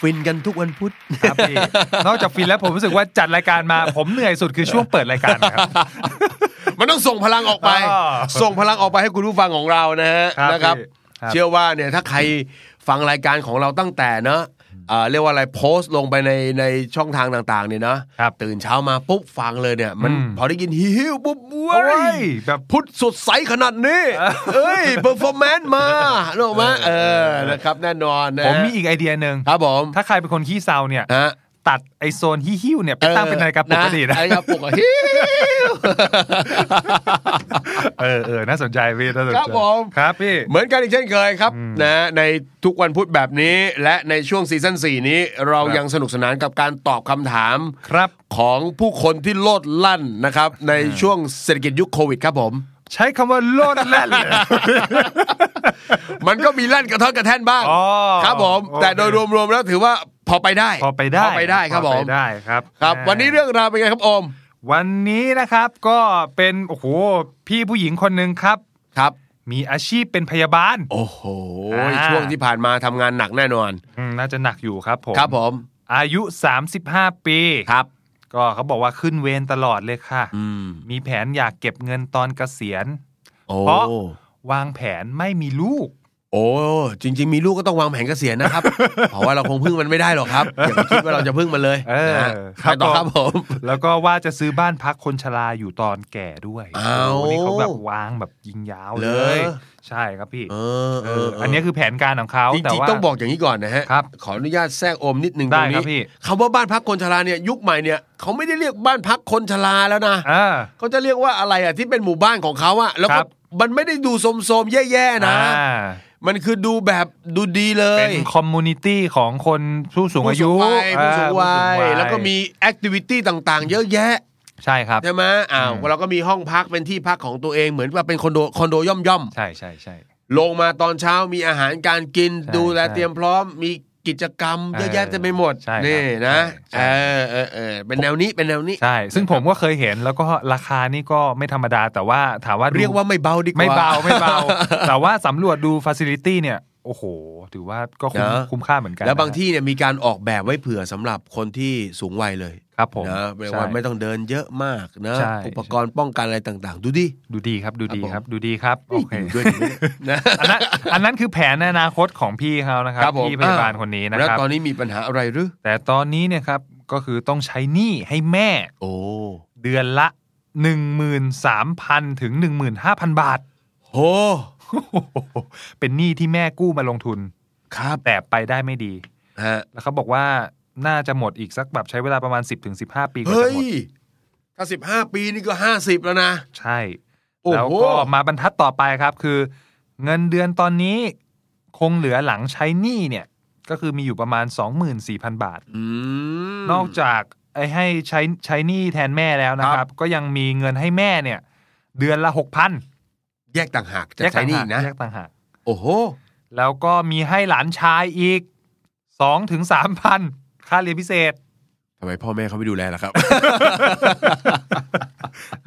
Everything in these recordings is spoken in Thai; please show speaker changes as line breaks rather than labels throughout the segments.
ฟินกันทุกวันพุธ
ครับพี่นอกจากฟินแล้วผมรู้สึกว่าจัดรายการมาผมเหนื่อยสุดคือช่วงเปิดรายการครับ
มันต้องส่งพลังออกไป
อ๋อ
ส่งพลังออกไปให้คุณผู้ฟังของเรานะฮะ
ครับ
นะครับ
พี่ครับ
เชื่อว่าเนี่ยถ้าใครฟังรายการของเราตั้งแต่เนอะอ่า เรียกว่าอะไรโพสต์ลงไปในในช่องทางต่างๆเนี่ยนะครับตื่นเช้ามาปุ๊บฟังเลยเนี่ย มัน
อืม
พอได้ยินฮิฮิวปุ๊บ
โอ้
เว้
ย
ย
แบบ
พุทธสดใสขนาดนี้เอ้ย performance มานึกออกไหมเออนะครับแน่นอนนะ
ผมมีอีกไอเดียหนึ่ง
ครับผม
ถ้าใครเป็นคนขี้เศร้าเนี่ย
ฮะ
ตัดไอโซนฮิ้วๆเนี่ยไปตั้งเป็นนาฬิกาปลุกก็ดีนะ
นาฬิกาปลุกอะฮิว
เออเออน่าสนใจพี่น่าสนใจ
ครับผม
ครับพี่
เหมือนกันอีกเช่นเคยครับนะในทุกวันพุธแบบนี้ และในช่วงซีซั่น4 นี้เรา
ครับ
ยังสนุกสนานกับการตอบคำถาม
ครับ
ของผู้คนที่โลดแล่นนะครับในช่วงเศรษฐกิจยุคโควิดครับผม
ใช้คำว่าโลดแล่นเลย
มันก็มีลั่นกระท้อนกระแท่นบ้าง
อ๋อ
ครับผม
โอเค
แต่โดยรวมๆแล้วถือว่า พอไปได้
พอไปได้
พอไปได้ครับ
พ
ผ
อ
ม
ไปได้ครับ
ครับาวันนี้เรื่องราวเป็นไงครับโอม
วันนี้นะครับก็เป็นโอ้โหพี่ผู้หญิงคนหนึ่งครับ
ครับ
มีอาชีพเป็นพยาบาล
โอ้โห
อ่า
ช่วงที่ผ่านมาทำงานหนักแน่นอน
อืมน่าจะหนักอยู่ครับผม
ครับผม
อายุ 35 ปี
ครับ
ก็เขาบอกว่าขึ้นเวรตลอดเลยค่ะ
อืม
มีแผนอยากเก็บเงินตอนเกษียณ
โอ้
เพราะวางแผนไม่มีลูก
โอ้จริง ๆ มีลูกก็ต้องวางแผนเกษียณนะครับ เพราะว่าเราคงพึ่งมันไม่ได้หรอกครับอย่าไปคิดว่าเราจะพึ่งมันเลย
เออ
นะฮะ
ครับ
ไปต่อครับผม
แล้วก็ว่าจะซื้อบ้านพักคนชราอยู่ตอนแก่ด้วย
อ้าว
โโหนี่เขาแบบวางแบบยิงยาวเล
เหร
ย
อ
ใช่ครับพี่
เออ
เอออันนี้คือแผนการของเขา
จ
แต่
ริง
ว่า
ๆต้องบอกอย่างนี้ก่อนนะฮะ
ครับ
ขออนุญาตแทรกโอมนิดนึง
ได้
ตรง
ครั
นี้
บพี่
คำว่าบ้านพักคนชราเนี่ยยุคใหม่เนี่ยเขาไม่ได้เรียกบ้านพักคนชราแล้วนะ
อ่า
เขาจะเรียกว่าอะไรอะที่เป็นหมู่บ้านของเขาอะแล้ว
ค
ก็
รับ
มันไม่ได้ดูโทรมๆแย่ๆนะ
อ่า
มันคือดูแบบดูดีเลย
เป็น community ของคนผู้สูงอายุ
ผู้สูงวัย
อ่า
ผู้สูงวัยแล้วก็มี activity ต่างๆ เยอะแยะ
ใช่ครับ
ใช่ไหมอ้าว
อืม
เราก็มีห้องพักเป็นที่พักของตัวเองเหมือนว่าเป็นคอนโดคอนโดย่อมย่อมๆ
ใช่ใช่ใช่
ลงมาตอนเช้ามีอาหารการกิน
ใช่
ดูแล
ใช่
เตรียมพร้อมมี กิจกรรมเยอะแยะ
เออ
เต็มไปหมด
ใช่ครับ
นี่นะ
ใช่
เออเออเออเป็นแนวนี้เป็นแนวนี้
ใช่ ซึ่งผมก็เคยเห็นแล้วก็ราคานี่ก็ไม่ธรรมดา แต่ว่าถามว่าดู
เรียกว่าไม่เบาดีกว่า
ไม่เบาไม่เบา แต่ว่าสำรวจดูฟ a ซิลิตี้เนี่ยโอ้โห ถือว่าก็คุ้ม
นะ
คุ้มค่าเหมือนกัน
แล้วบาง
นะ
ที่เนี่ยมีการออกแบบไว้เผื่อสำหรับคนที่สูงวัยเลย
ครับผม
นะเรียก
ใช่
ว่าไม่ต้องเดินเยอะมากนะ
ใช่
อุปกรณ์ป้องกันอะไรต่างๆ ดูดิ
ดูดีครับ ดูดี
ครับผม
ครับ ดูดีครับ โอเค
ดูด้วยดีไหมเนี่ยนะ
อันนั้นอันนั้นคือแผนในอนาคตของพี่เขานะครับ
ครับผม
พี่พยาบาลคนนี้นะ
แล้ว
ครับ
ตอนนี้มีปัญหาอะไรหรือ
แต่ตอนนี้เนี่ยครับ ก็คือต้องใช้หนี้ให้แม่
โอ้
เดือนละ 13,000 ถึง 15,000 บาท
โห
เป็นหนี้ที่แม่กู้มาลงทุน
ครับ
แต่ไปได้ไม่ดี
ฮะ
แล้วเขาบอกว่า น่าจะหมดอีกสักแบบใช้เวลาประมาณ 10-15ถึง15ปีกว่า
เฮ้
จะ
ย
หมด
ถ้าสิบห้าปีนี่ก็ห้าสิบแล้วนะ
ใช่
โอ้โห
แล้วก็มาบรรทัดต่อไปครับ คือ เงินเดือนตอนนี้คงเหลือหลังใช้หนี้เนี่ย ก็คือมีอยู่ประมาณ 24,000 บาท
อืม
นอกจากไอ้ให้ใช้ใช้หนี้แทนแม่แล้วนะค
ครั
รับ
บ
ก็ยังมีเงินให้แม่เนี่ย เดือนละ6,000
แยกต่างหากจะ
แยก
ใช้
ต่าง
นี่
หาก
นะ
แยกต่างหาก
โอ้โห
แล้วก็มีให้หลานชายอีก2ถึง3,000 ค่าเรียนพิเศษ
ทำไมพ่อแม่เขาไม่ดูแลล่ะครับ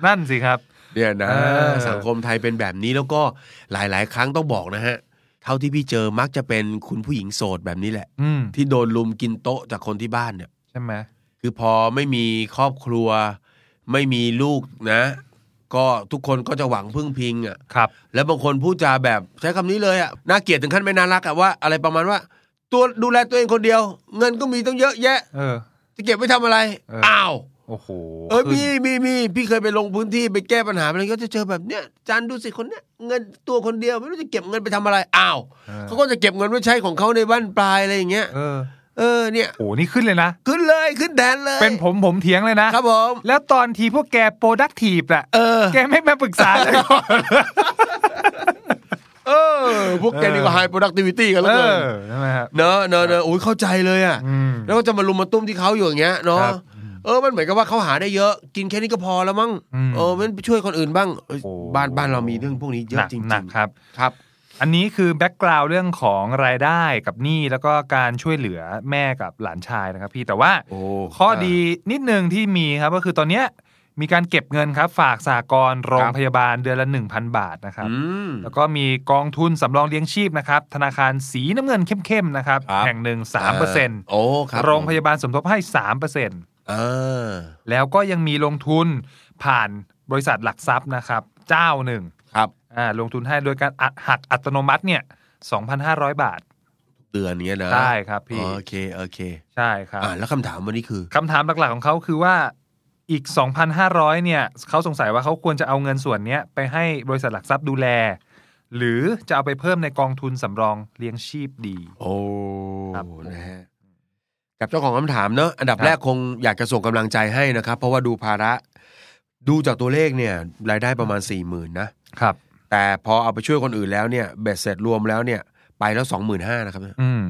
นั่นสิครับ
เนี่ยนะ
เออ
สังคมไทยเป็นแบบนี้แล้วก็หลาย ๆ ครั้งต้องบอกนะฮะ เท่าที่พี่เจอมักจะเป็นคุณผู้หญิงโสดแบบนี้แหละ
อืม
ที่โดนลุมกินโต๊ะจากคนที่บ้านเนี่ย
ใช่ไหม
คือพอไม่มีครอบครัว ไม่มีลูกนะ ก็ทุกคนก็จะหวังพึ่งพิงอะ
ครับ
แล้วบางคนพูดจาแบบใช้คำนี้เลยอะน่าเกลียดถึงขั้นไม่น่ารักอะว่า อะไรประมาณว่า ตัวดูแลตัวเองคนเดียว เงินก็มีต้องเยอะแยะ
เออ
จะเก็บไว้ทำอะไร
เออ
อ้าว
โอ้โห
เออ
ขึ้น
มีมีมีพี่เคยไปลงพื้นที่ไปแก้ปัญหาอะไรก็จะเจอแบบเนี้ยจานดูสิคนเนี้ยเงินตัวคนเดียวไม่รู้จะเก็บเงินไปทำอะไรอ้าว
เออ
เขาก็จะเก็บเงินไว้ใช้ของเขาในบั้นปลายอะไรอย่างเงี้ย
เออ
เออเนี่ย
โอ้นี่ขึ้นเลยนะ
ขึ้นเลยขึ้นแดนเลย
เป็นผมผมเถียงเลยนะ
ครับผม
แล้วตอนทีพวกแก productive อะ
เออ
แกไม่มาปรึกษาเลยก่ อน
เอเออ พวกแกนี่ก็ high productivity กัน
เอ
แล้วเกิน
อใช่ไหมครับ
เนอะเนอะเนอะอุ้ยเข้าใจเลยอะ
อืม
แล้วก็จะมาลุมมาตุ้มที่เขาอยู่อย่างเงี้ยเนาะ
ครับ
เออ มันเหมือนกับว่าเขาหาได้เยอะ กินแค่นี้ก็พอแล้วมั้ง
อืม
เออ มันไปช่วยคนอื่นบ้างเอ้ย
โอ้
บ้านบ้านเรามีเรื่องพวกนี้เย
ห
อะ
นัก
จริง
หนัก
ๆ
ครับ
ครับ
อันนี้คือแบ็กกราวด์เรื่องของรายได้กับหนี้แล้วก็การช่วยเหลือแม่กับหลานชายนะครับพี่ แต่ว่า
โอ้
ข้อดีนิดนึงที่มีครับก็คือตอนเนี้ย มีการเก็บเงินครับ ฝากสากลโรงพยาบาลเดือนละ 1,000 บาทนะครับ
อืม
แล้วก็มีกองทุนสำรองเลี้ยงชีพนะครับ ธนาคารสีน้ำเงินเข้มๆนะครับ
ครับ
แห่งหนึ่ง3เปอร์เซ็นต์
โอ้ครับ
โรงพยาบาลสมทบให้3เปอร์เซ็นต์
อ่า
แล้วก็ยังมีลงทุนผ่านบริษัทหลักทรัพย์นะครับ เจ้าหนึ่ง
ครับ
อ่าลงทุนให้โดยการอัดหักอัตโนมัติเนี่ย2,500 บาท
เดือนเนี้ยนะ
ได้ครับพี่
โอเคโอเค
ใช่ครับ
อ่าแล้วคำถามวันนี้คือ
คำถามหลักๆของเขาคือว่า อีก 2,500เนี่ยเขาสงสัยว่าเขาควรจะเอาเงินส่วนเนี้ยไปให้บริษัทหลักทรัพย์ดูแล หรือจะเอาไปเพิ่มในกองทุนสำรองเลี้ยงชีพดี
โอ้
ครับ
นะฮะกับเจ้าของคำถามเนอะอันดับ
ครับ
แรกคงอยากจะส่งกำลังใจให้นะครับ เพราะว่าดูภาระ ดูจากตัวเลขเนี่ย รายได้ประมาณสี่หมื่นนะ
ครับ
แต่พอเอาไปช่วยคนอื่นแล้วเนี่ยเบ็ดเสร็จรวมแล้วเนี่ย ไปแล้วสองหมื่นห้านะครับ
อืม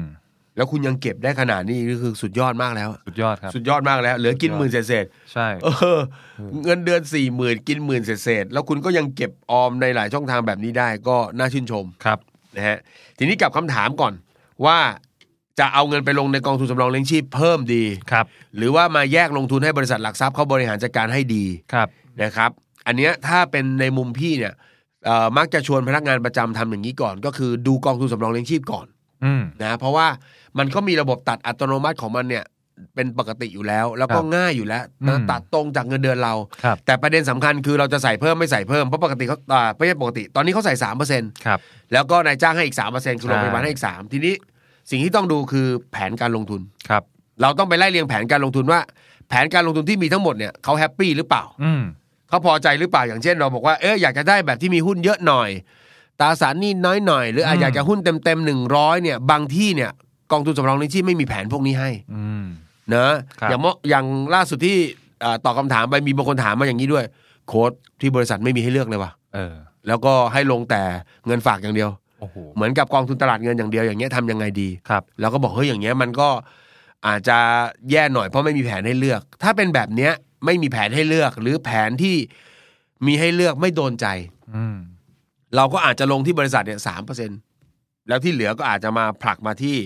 แล้วคุณยังเก็บได้ขนาดนี้ก็คือสุดยอดมากแล้ว
สุดยอดครับ
สุดยอดมากแล้ว เหลือกิน
สุดยอด
หมื่นเศษ
ใช่
ๆเออ เงินเดือนสี่หมื่นกินหมื่นเศษๆแล้วคุณก็ยังเก็บออมในหลายช่องทางแบบนี้ได้ก็น่าชื่นชม
ครับ
นะฮะทีนี้กลับคำถามก่อนว่าจะเอาเงินไปลงในกองทุนสำรองเลี้ยงชีพเพิ่มดี
ครับ
หรือว่ามาแยกลงทุนให้บริษัทหลักทรัพย์เขาบริหารจัดการให้ดี
ครับ
นะครับ อันเนี้ยถ้าเป็นในมุมพี่เนี่ยเอ่อมักจะชวนพนักงานประจำทำอย่างนี้ก่อน ก็คือดูกองทุนสำรองเลี้ยงชีพก่อน
อืม
นะเพราะว่า มันก็มีระบบตัดอัตโนมัติของมันเนี่ยเป็นปกติอยู่แล้ว แล้วก็
ครับ
ง่ายอยู่แล้ว
อืม
ตัดตรงจากเงินเดือนเรา
ครับ
แต่ประเด็นสำคัญคือเราจะใส่เพิ่มไม่ใส่เพิ่มเพราะปกติเขาอ่าไม่ใช่ปกติ ตอนนี้เขาใส่สามเปอร์เซ็นต์
ครับ
แล้วก็นายจ้างให้อีกสามเปอร์เซ็นต์คือโรงพยาบาล
ใช่
ให้อีกสามทีนี้สิ่งที่ต้องดูคือแผนการลงทุน
ครับ
เราต้องไปไล่เรียงแผนการลงทุนว่า แผนการลงทุนที่มีทั้งหมดเนี่ยเขา happy หรือเปล่า
อืม
เขาพอใจหรือเปล่าอย่างเช่น เราบอกว่าเอออยากจะได้แบบที่มีหุ้นเยอะหน่อยตราสารหนี้น้อยหน่อยหรืออาจ
อืม
อยากจะหุ้นเต็มเต็มหนึ่งร้อยเนี่ยบางที่เนี่ย กองทุนสำรองเลี้ยงชีพไม่มีแผนพวกนี้ให้
อืม
นะครับอย่างเมื่ออย่างล่าสุดที่เอ่อตอบคำถามไปมีบางคนถามมาอย่างนี้ด้วย โค้ดที่บริษัทไม่มีให้เลือกเลยว่ะ
เออ
แล้วก็ให้ลงแต่เงินฝากอย่างเดียว
โอ้โห
เหมือนกับกองทุนตลาดเงินอย่างเดียวอย่างเงี้ยทำยังไงดี
ครับ
แล้วก็บอกเฮ้ยอย่างเงี้ยมันก็อาจจะแย่หน่อยเพราะไม่มีแผนให้เลือก ถ้าเป็นแบบเนี้ยไม่มีแผนให้เลือก หรือแผนที่มีให้เลือกไม่โดนใจ
อืม
เราก็อาจจะลงที่บริษัทเนี่ยสามเปอร์เซ็น แล้วที่เหลือก็อาจจะมาผลักมาที่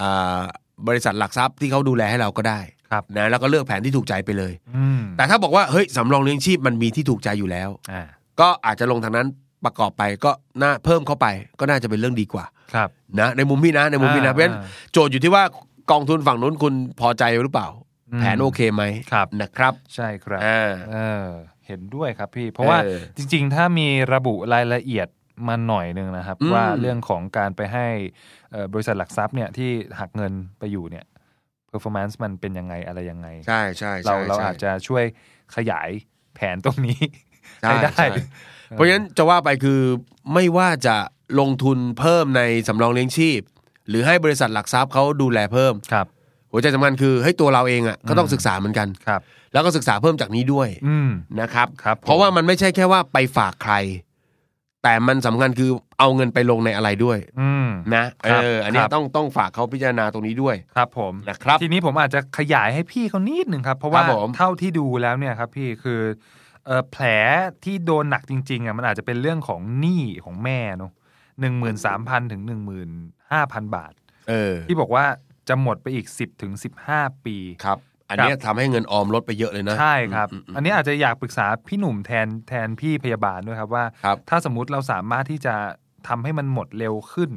อ่าบริษัทหลักทรัพย์ที่เขาดูแลให้เราก็ได้
ครับ
นะแล้วก็เลือกแผนที่ถูกใจไปเลย
อืม
แต่ถ้าบอกว่าเฮ้ยสำรองเลี้ยงชีพมันมีที่ถูกใจอยู่แล้ว
อ่า
ก็อาจจะลงทางนั้นประกอบไปก็น่าเพิ่มเข้าไปก็น่าจะเป็นเรื่องดีกว่า
ครับ
นะในมุมพี่นะในมุมพี่นะเพราะฉะนั้น
อ่า
โจทย์อยู่ที่ว่ากองทุนฝั่งนู้นคุณพอใจหรือเปล่า
อืม
แผนโอเคไหม
ครับ
นะครับ
ใช่ครับ
อ่า
เออเห็นด้วยครับพี่ เพราะว่า
เออ
จริง ๆ ถ้ามีระบุรายละเอียด มาหน่อยหนึ่งนะครับ
อืม
ว่าเรื่องของการไปให้เอ่อบริษัทหลักทรัพย์เนี่ยที่หักเงินไปอยู่เนี่ย performance มันเป็นยังไงอะไรยังไง
ใช่ใช่ใช่
เราเรา
ใช่
อาจจะช่วยขยายแผนตรงนี้
ใช่
ให้ได้
ใช่เพราะฉะนั้นจะว่าไปคือไม่ว่าจะลงทุนเพิ่มในสำรองเลี้ยงชีพ หรือให้บริษัทหลักทรัพย์เขาดูแลเพิ่ม
ครับ
หัวใจสำคัญคือให้ตัวเราเองอะก็ต้อง
อืม
ศึกษาเหมือนกัน
ครับ
แล้วก็ศึกษาเพิ่มจากนี้ด้วย
อืม
นะครับ
ครับผม
เพราะว่ามันไม่ใช่แค่ว่าไปฝากใคร แต่มันสำคัญคือเอาเงินไปลงในอะไรด้วย
อืม
นะเอ
ครับ
ออันเนี้
ค
ย
รับ
ต้องต้องฝากเขาพิจารณาตรงนี้ด้วย
ครับผม
นะครับ
ทีนี้ผมอาจจะขยายให้พี่เขานิดหนึ่งครับ เพราะว่า
ครับผม
เท่าที่ดูแล้วเนี่ยครับพี่คือเอ่อแผลที่โดนหนักจริงๆอะมันอาจจะเป็นเรื่องของหนี้ของแม่เนาะหนึ่งหมื่นสามพันถึงหนึ่งหมื่นห้าพันบาท
เออ
ที่บอกว่าจะหมดไปอีกสิบถึงสิบห้าปี
ครับ อันเนี้ยทำให้เงินออมลดไปเยอะเลยนะ
ใช่ครับ
มม
อันนี้อาจจะอยากปรึกษาพี่หนุ่มแทนแทนพี่พยาบาลด้วยครับว่า
ครับ
ถ้าสมมุติเราสามารถที่จะทำให้มันหมดเร็วขึ้น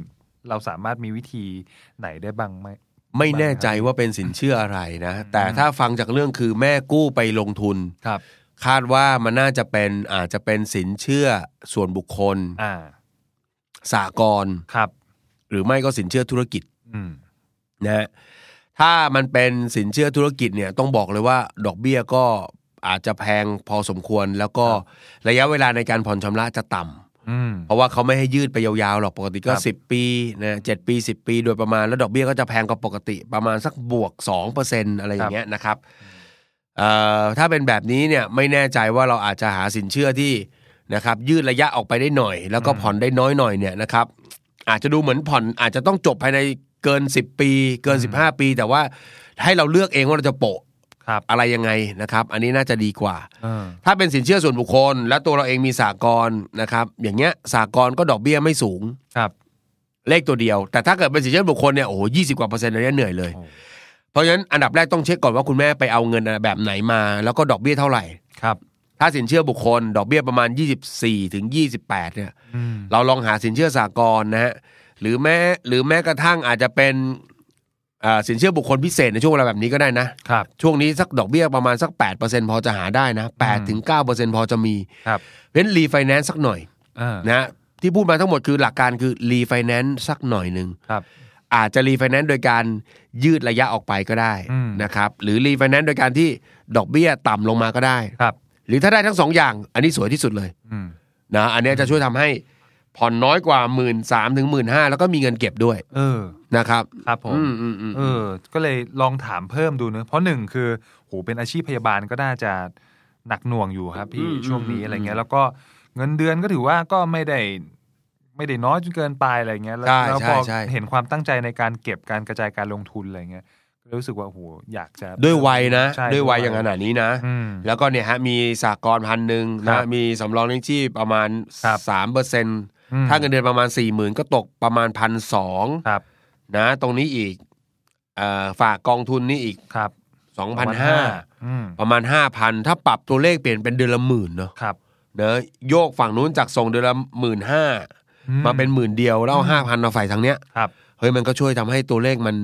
เราสามารถมีวิธีไหนได้บ้างไหม
ไม่แน่ใจว่าเป็นสินเชื่ออะไรนะ แต่ถ้าฟังจากเรื่องคือแม่กู้ไปลงทุน
ครับ
คาดว่ามันน่าจะเป็นอาจจะเป็นสินเชื่อส่วนบุคคล
อ่า
สากล
ครับ
หรือไม่ก็สินเชื่อธุรกิจ
อืม
นะฮะ ถ้ามันเป็นสินเชื่อธุรกิจเนี่ยต้องบอกเลยว่าดอกเบี้ยก็อาจจะแพงพอสมควรแล้วก็ระยะเวลาในการผ่อนชำระจะต่ำ
อืม
เพราะว่าเขาไม่ให้ยืดไปยาวๆหรอกปกติก็
ครับ
10 ปีนะเจ็ดปี 10 ปีโดยประมาณแล้วดอกเบี้ยก็จะแพงกว่าปกติประมาณสักบวก2%อะไรอย่างเงี้ยนะครับเอ่อถ้าเป็นแบบนี้เนี่ยไม่แน่ใจว่าเราอาจจะหาสินเชื่อที่นะครับยืดระยะออกไปได้หน่อย แล้วก็ผ่อนได้น้อยหน่อยเนี่ยนะครับอาจจะดูเหมือนผ่อนอาจจะต้องจบภายใน เกิน 10 ปี เกิน 15 ปี แต่ว่าให้เราเลือกเองว่าเราจะโปะ
ครับ
อะไรยังไงนะครับ อันนี้น่าจะดีกว่า
เออ
ถ้าเป็นสินเชื่อส่วนบุคคล แล้วตัวเราเองมีสากลนะครับ อย่างเงี้ยสากลก็ดอกเบี้ยไม่สูง
ครับ
เลขตัวเดียว แต่ถ้าเกิดเป็นสินเชื่อบุคคลเนี่ยโอ้โหยี่สิบกว่าเปอร์เซ็นต์อันนี้เหนื่อยเลย
โอ้
เพราะฉะนั้นอันดับแรกต้องเช็คก่อนว่าคุณแม่ไปเอาเงินแบบไหนมา แล้วก็ดอกเบี้ยเท่าไหร่
ครับ
ถ้าสินเชื่อบุคคล ดอกเบี้ยประมาณ 24ถึง28เนี่ย
อืม
เราลองหาสินเชื่อสากลนะฮะ หรือแม้หรือแม้กระทั่งอาจจะเป็นอ่าสินเชื่อบุคคลพิเศษในช่วงเวลาแบบนี้ก็ได้นะ
ครับ
ช่วงนี้สักดอกเบี้ยประมาณสัก 8%พอจะหาได้นะ8ถึง9%พอจะมี
ครับ
เพราะฉะนั้นรีไฟแนนซ์สักหน่อย
เออ
นะที่พูดมาทั้งหมดคือหลักการคือรีไฟแนนซ์สักหน่อยหนึ่ง
ครับ
อาจจะรีไฟแนนซ์โดยการยืดระยะออกไปก็ได้
อืม
นะครับหรือรีไฟแนนซ์โดยการที่ดอกเบี้ยต่ำลงมาก็ได้
ครับ
หรือถ้าได้ทั้งสองอย่าง อันนี้สวยที่สุดเลย
อืม
นะอันเนี้ยจะช่วยทำให้ ผ่อนน้อยกว่าหมื่นสามถึงหมื่นห้าแล้วก็มีเงินเก็บด้วย
เออ
นะครับ
ครับผม
อืมอืมอืม
เออ ก็เลยลองถามเพิ่มดูเนอะเพราะหนึ่งคือโหเป็นอาชีพพยาบาลก็น่าจะหนักหน่วงอยู่ครับพี่ช่วงนี้อะไรเงี้ย แล้วก็เงินเดือนก็ถือว่าก็ไม่ได้ ไม่ได้น้อยจนเกินไปอะไรเงี้ยแล้ว
ใช่
แล้วพ
ใช่
อ
ใช่
เห็นความตั้งใจในการเก็บการกระจายการลงทุนอะไรเงี้ยก็รู้สึกว่าโอ้โหอยากจะ
ด้วยวัยนะ
ใช่
ด้วยวัยอย่างขนาดนี้นะ
อืม
แล้วก็เนี่ยฮะมีสากลพันหนึ่ง
ครั
นะ
บ
มีสำรองเลี้ยงชีพประมาณ
ครับ
สามเปอร์เซ็นต์
อืม
ถ้าเงินเดือนประมาณสี่หมื่นก็ตกประมาณพันสอง
ครับ
นะตรงนี้อีกเอ่อฝากกองทุนนี่อีก
ครับ
สองพันห้า
อืม
ประมาณห้าพันถ้าปรับตัวเลขเปลี่ยนเป็นเดือนละหมื่นเนาะ
ครับ
เนอะโยกฝั่งนู้นจากส่งเดือนละหมื่นห้า
อื
มาเป็นหมื่นเดียวแล้วห้าพันมาฝ่ายทางเนี้ย
ครับ
เฮ้ยมันก็ช่วยทำให้ตัวเลขมัน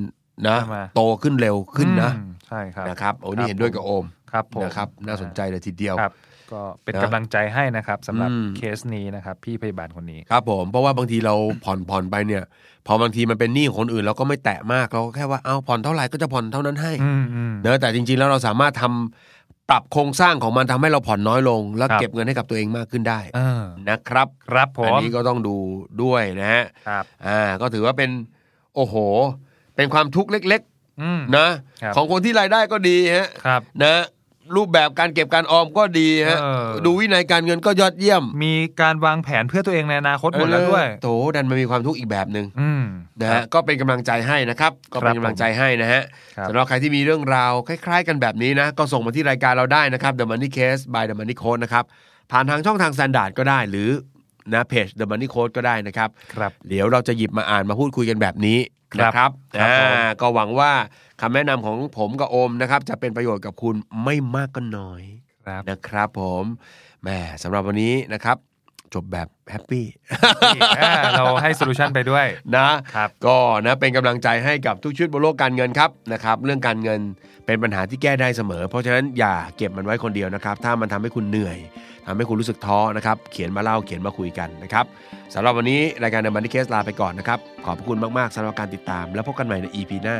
นะ
ใช่ไหม
โตขึ้นเร็วขึ้นนะ
อืมใช่ครับ
นะครับโอ้นี่
ครับ
เห็นด้วยกับโอม
ครับผม
นะครับ น่าสนใจเลยทีเดียว
ครับ ก็เป็น
นะ
กำลังใจให้นะครับสำหรับ
อืม
เคสนี้นะครับ พี่พยาบาลคนนี้
ครับผมเพราะว่าบางทีเราผ่อนผ่อนไปเนี่ย พอบางทีมันเป็นหนี้ของคนอื่นเราก็ไม่แตะมากเราก็แค่ว่าเอาผ่อนเท่าไหร่ก็จะผ่อนเท่านั้นให้
อืมอืม
เนอะแต่จริงๆแล้วเราสามารถทำปรับโครงสร้างของมันทำให้เราผ่อนน้อยลง แล้ว
ครับ
เก็บเงินให้กับตัวเองมากขึ้นได้
เออ
นะครับ
ครับผ
อัน
ม
นี้ก็ต้องดูด้วยนะฮะ
ครับ
อ่าก็ถือว่าเป็นโอ้โห เป็นความทุกข์เล็ก
อืม
ๆ นะ ครับ ของคนที่รายได้ก็ดีฮะ
ครับ
นะ รูปแบบการเก็บการออมก็ดีฮะ
เออ
ดูวินัยการเงินก็ยอดเยี่ยม
มีการวางแผนเพื่อตัวเองในอนาคตหมดแล้วด้วย
เออโถดันมามีความทุกข์อีกแบบหนึ่ง
อืม
นะฮะก็เป็นกำลังใจให้นะครับ ก็เป็น
ครับ
กำลังใจให้นะฮะ
ครับ
สำหรับใครที่มีเรื่องราวคล้าย ๆ กันแบบนี้นะ ก็ส่งมาที่รายการเราได้นะครับ The Money Case by The Money Code นะครับ ผ่านทางช่องทาง Standard ก็ได้หรือนะเพจ The Money Case ก็ได้นะครับ
ครับ
เดี๋ยวเราจะหยิบมาอ่านมาพูดคุยกันแบบนี้
ครับ
นะครับ
ครับ
อ่า
ผม
ก็หวังว่า คำแนะนำของผมกับโอมนะครับ จะเป็นประโยชน์กับคุณไม่มากก็น้อย
ครับ
นะครับผมแหมสำหรับวันนี้นะครับจบแบบ happy
อ่าเราให้ solution ไปด้วย
นะครับก็นะเป็นกำลังใจให้กับทุกชีวิตบนโลกการเงินครับนะครับเรื่องการเงินเป็นปัญหาที่แก้ได้เสมอ เพราะฉะนั้นอย่าเก็บมันไว้คนเดียวนะครับ ถ้ามันทำให้คุณเหนื่อยทำให้คุณรู้สึกท้อนะครับเขียนมาเล่าเขียนมาคุยกันนะครับสำหรับวันนี้รายการ The Money Case ลาไปก่อนนะครับขอบพระคุณมากๆสำหรับการติดตาม แล้วพบกันใหม่ใน EP หน้า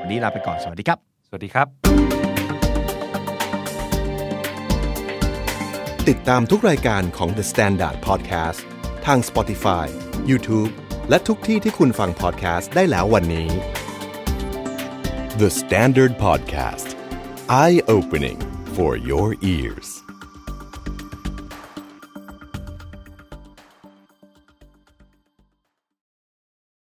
วันนี้ลาไปก่อน สวัสดีครับ
สวัสดีครับ
ติดตามทุกรายการของ The Standard Podcast ทาง Spotify, YouTube และทุกที่ที่คุณฟัง podcast ได้แล้ววันนี้ The Standard Podcast Eye Opening for your ears